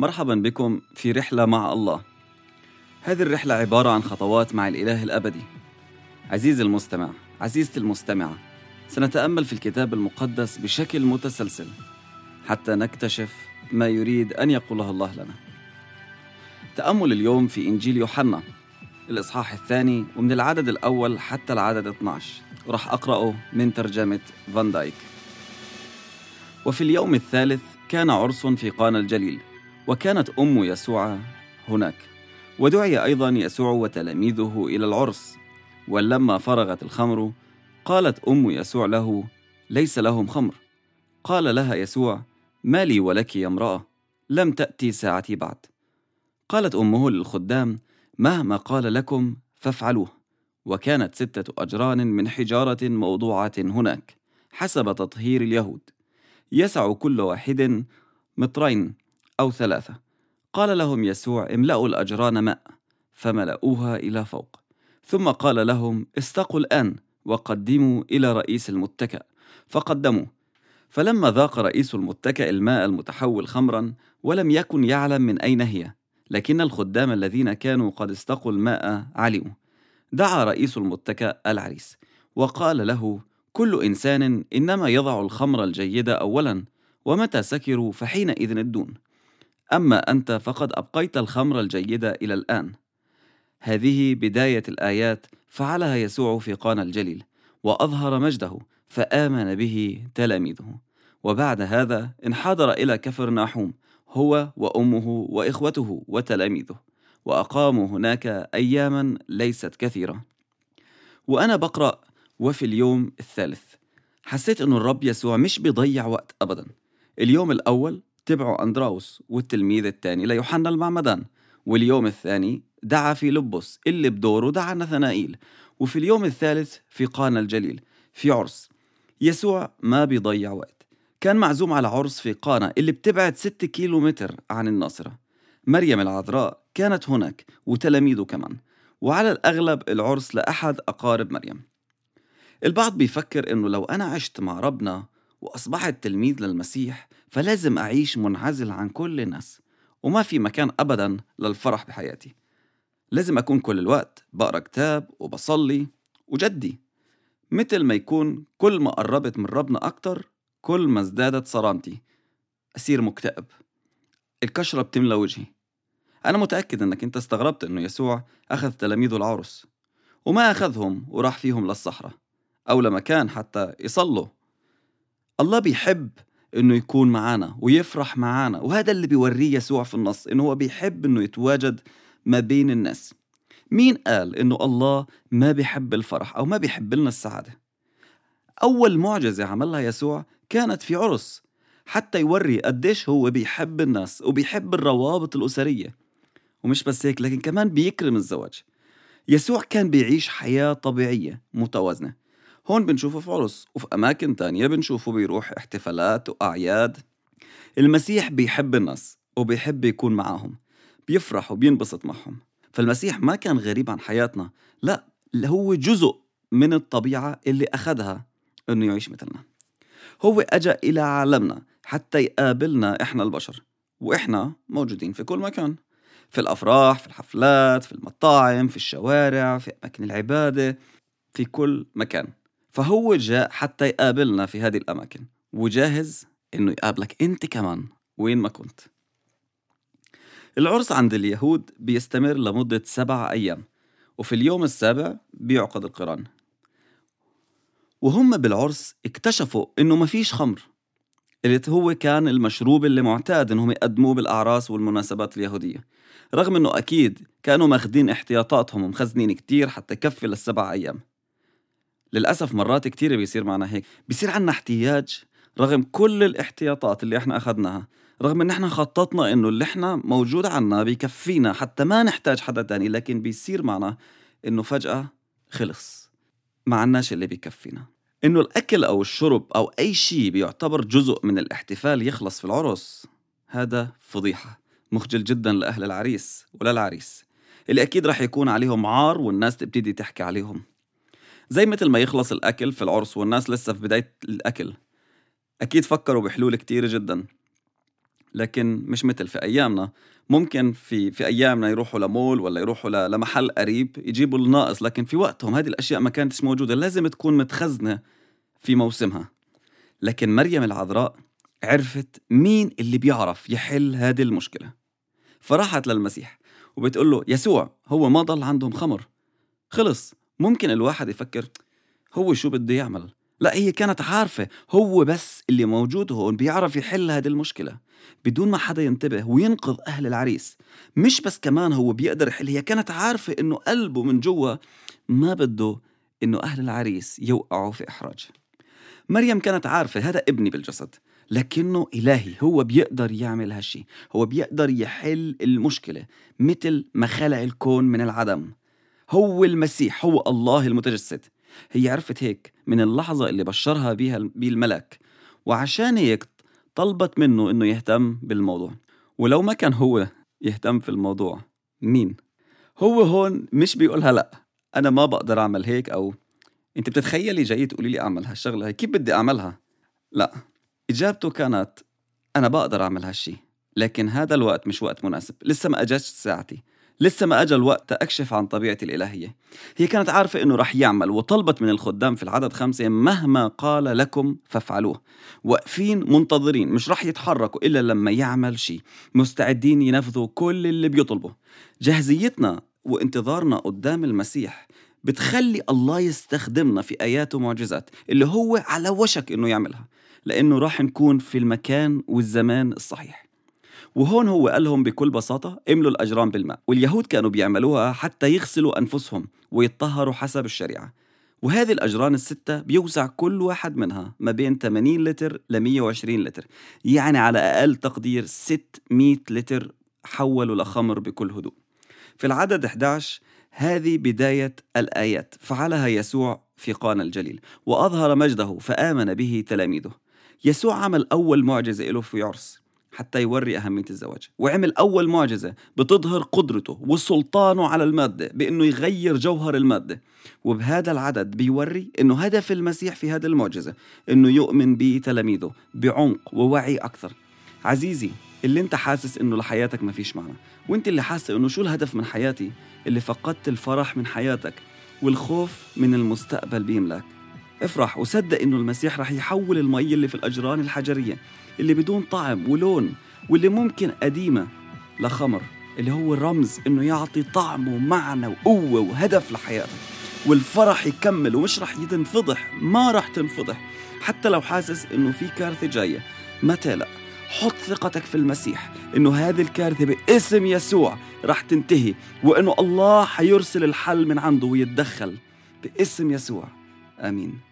مرحبا بكم في رحلة مع الله. هذه الرحلة عبارة عن خطوات مع الإله الأبدي. عزيزي المستمع، عزيزتي المستمعة، سنتأمل في الكتاب المقدس بشكل متسلسل حتى نكتشف ما يريد أن يقوله الله لنا. تأمل اليوم في إنجيل يوحنا الإصحاح الثاني ومن العدد الأول حتى العدد 12 وراح أقرأه من ترجمة فان دايك. وفي اليوم الثالث كان عرس في قانا الجليل وكانت أم يسوع هناك. ودعي أيضا يسوع وتلاميذه إلى العرس. ولما فرغت الخمر قالت أم يسوع له ليس لهم خمر. قال لها يسوع ما لي ولك يا امرأة لم تأتي ساعتي بعد. قالت أمه للخدام مهما قال لكم فافعلوه. وكانت ستة أجران من حجارة موضوعة هناك حسب تطهير اليهود. يسع كل واحد مترين أو ثلاثة. قال لهم يسوع املأوا الأجران ماء فملأوها إلى فوق. ثم قال لهم استقوا الآن وقدموا إلى رئيس المتكأ. فقدموا. فلما ذاق رئيس المتكأ الماء المتحول خمرا ولم يكن يعلم من أين هي لكن الخدام الذين كانوا قد استقوا الماء علموا. دعا رئيس المتكأ العريس وقال له كل إنسان إنما يضع الخمر الجيدة أولا ومتى سكروا فحينئذ الدون. أما أنت فقد أبقيت الخمر الجيدة إلى الآن. هذه بداية الآيات فعلها يسوع في قانا الجليل وأظهر مجده فآمن به تلاميذه. وبعد هذا انحدر إلى كفر ناحوم هو وأمه وإخوته وتلاميذه وأقاموا هناك أياما ليست كثيرة. وأنا بقرأ وفي اليوم الثالث. حسيت أنه الرب يسوع مش بيضيع وقت أبدا. اليوم الأول تبعوا أندراوس والتلميذ الثاني ليوحنا المعمدان. واليوم الثاني دعا في لبس اللي بدوره دعا نثنائيل. وفي اليوم الثالث في قانا الجليل في عرس. يسوع ما بيضيع وقت. كان معزوم على عرس في قانا اللي بتبعد 6 كيلو متر عن الناصرة مريم العذراء كانت هناك وتلاميذه كمان. وعلى الأغلب العرس لأحد أقارب مريم. البعض بيفكر إنه لو أنا عشت مع ربنا وأصبحت تلميذ للمسيح فلازم أعيش منعزل عن كل الناس وما في مكان أبدا للفرح بحياتي. لازم أكون كل الوقت بقرأ كتاب وبصلي وجدي مثل ما يكون كل ما قربت من ربنا أكتر كل ما ازدادت صرامتي. أصير مكتئب. الكشرة بتملى وجهي. أنا متأكد إنك أنت استغربت إنه يسوع أخذ تلاميذه العرس وما أخذهم وراح فيهم للصحراء أو لمكان حتى يصلوا. الله بيحب إنه يكون معنا ويفرح معنا وهذا اللي بيوريه يسوع في النص إنه هو بيحب إنه يتواجد ما بين الناس. مين قال إنه الله ما بيحب الفرح أو ما بيحب لنا السعادة؟ أول معجزة عملها يسوع كانت في عرس حتى يوري قديش هو بيحب الناس وبيحب الروابط الأسرية. ومش بس هيك لكن كمان بيكرم الزواج. يسوع كان بيعيش حياة طبيعية متوازنة. هون بنشوفه في عرس وفي أماكن تانية بنشوفه بيروح احتفالات وأعياد. المسيح بيحب الناس وبيحب يكون معاهم بيفرح وبينبسط معهم. فالمسيح ما كان غريب عن حياتنا لا هو جزء من الطبيعة اللي أخذها أنه يعيش مثلنا. هو أجا إلى عالمنا حتى يقابلنا إحنا البشر وإحنا موجودين في كل مكان. في الأفراح في الحفلات في المطاعم في الشوارع في أماكن العبادة في كل مكان. فهو جاء حتى يقابلنا في هذه الأماكن. وجاهز إنه يقابلك أنت كمان وين ما كنت. العرس عند اليهود بيستمر لمدة سبع أيام وفي اليوم السابع بيعقد القرآن. وهم بالعرس اكتشفوا إنه ما فيش خمر اللي هو كان المشروب اللي معتاد إنهم يقدموه بالأعراس والمناسبات اليهودية. رغم إنه أكيد كانوا ماخذين احتياطاتهم ومخزنين كتير حتى يكفي للسبع أيام. للأسف مرات كتير بيصير معنا هيك. بيصير عنا احتياج رغم كل الاحتياطات اللي إحنا أخذناها رغم إن إحنا خططنا إنه اللي إحنا موجود عنا بيكفينا حتى ما نحتاج حدا تاني لكن بيصير معنا إنه فجأة خلص. ما عناش اللي بيكفينا. إنه الأكل أو الشرب أو أي شيء بيعتبر جزء من الاحتفال يخلص في العرس هذا فضيحة. مخجل جدا لأهل العريس وللعريس. اللي أكيد رح يكون عليهم عار والناس تبتدي تحكي عليهم. زي مثل ما يخلص الأكل في العرس والناس لسه في بداية الأكل. أكيد فكروا بحلول كتير جدا. لكن مش مثل في أيامنا. ممكن في في أيامنا يروحوا لمول ولا يروحوا لمحل قريب يجيبوا الناقص لكن في وقتهم هذه الأشياء ما كانتش موجودة. لازم تكون متخزنة في موسمها. لكن مريم العذراء عرفت مين اللي بيعرف يحل هذه المشكلة. فراحت للمسيح وبتقول له يسوع هو ما ضل عندهم خمر. خلص. ممكن الواحد يفكر هو شو بده يعمل؟ لا هي كانت عارفة هو بس اللي موجود هون بيعرف يحل هذه المشكلة. بدون ما حدا ينتبه وينقذ أهل العريس. مش بس كمان هو بيقدر يحل هي كانت عارفة إنه قلبه من جوا ما بده إنه أهل العريس يوقعوا في إحراج. مريم كانت عارفة هذا ابني بالجسد لكنه إلهي هو بيقدر يعمل هالشي. هو بيقدر يحل المشكلة مثل ما خلق الكون من العدم. هو المسيح هو الله المتجسد. هي عرفت هيك من اللحظة اللي بشرها بيها بالملك وعشان هيك طلبت منه إنه يهتم بالموضوع. ولو ما كان هو يهتم في الموضوع مين؟ هو هون مش بيقولها لأ. أنا ما بقدر أعمل هيك أو أنت بتتخيلي جاي تقولي لي أعمل هالشغلة هي كيف بدي أعملها؟ لأ. إجابته كانت أنا بقدر أعمل هالشي لكن هذا الوقت مش وقت مناسب. لسه ما اجتش ساعتي. لسه ما أجى الوقت أكشف عن طبيعتي الإلهية. هي كانت عارفة أنه رح يعمل وطلبت من الخدام في العدد خمسة مهما قال لكم فافعلوه. واقفين منتظرين مش رح يتحركوا إلا لما يعمل شيء مستعدين ينفذوا كل اللي بيطلبه جاهزيتنا وانتظارنا قدام المسيح بتخلي الله يستخدمنا في آيات ومعجزات اللي هو على وشك إنه يعملها لأنه راح نكون في المكان والزمان الصحيح. وهون هو قال لهم بكل بساطة املوا الأجرام بالماء. واليهود كانوا بيعملوها حتى يغسلوا أنفسهم ويتطهروا حسب الشريعة. وهذه الأجران الستة بيوزع كل واحد منها ما بين 80 لتر ل 120 لتر. يعني على أقل تقدير 600 لتر حولوا لخمر بكل هدوء. في العدد 11 هذه بداية الآيات. فعلها يسوع في قانا الجليل. وأظهر مجده فآمن به تلاميذه. يسوع عمل أول معجزة له في عرس. حتى يوري أهمية الزواج. وعمل أول معجزة بتظهر قدرته وسلطانه على المادة بأنه يغير جوهر المادة. وبهذا العدد بيوري أنه هدف المسيح في هذه المعجزة أنه يؤمن به تلاميذه بعمق ووعي أكثر. عزيزي اللي أنت حاسس إنه لحياتك ما فيش معنى وأنت اللي حاسس إنه شو الهدف من حياتي؟ اللي فقدت الفرح من حياتك والخوف من المستقبل بيملاك. افرح وصدق إنه المسيح رح يحول المي اللي في الأجران الحجرية اللي بدون طعم ولون واللي ممكن قديمة لخمر اللي هو الرمز إنه يعطي طعم ومعنى وقوة وهدف لحياتك والفرح يكمل ومش رح تنفضح ما رح تنفضح. حتى لو حاسس إنه في كارثة جاية ما تقلق. حط ثقتك في المسيح إنه هذه الكارثة باسم يسوع رح تنتهي وإنه الله حيرسل الحل من عنده ويتدخل باسم يسوع. آمين.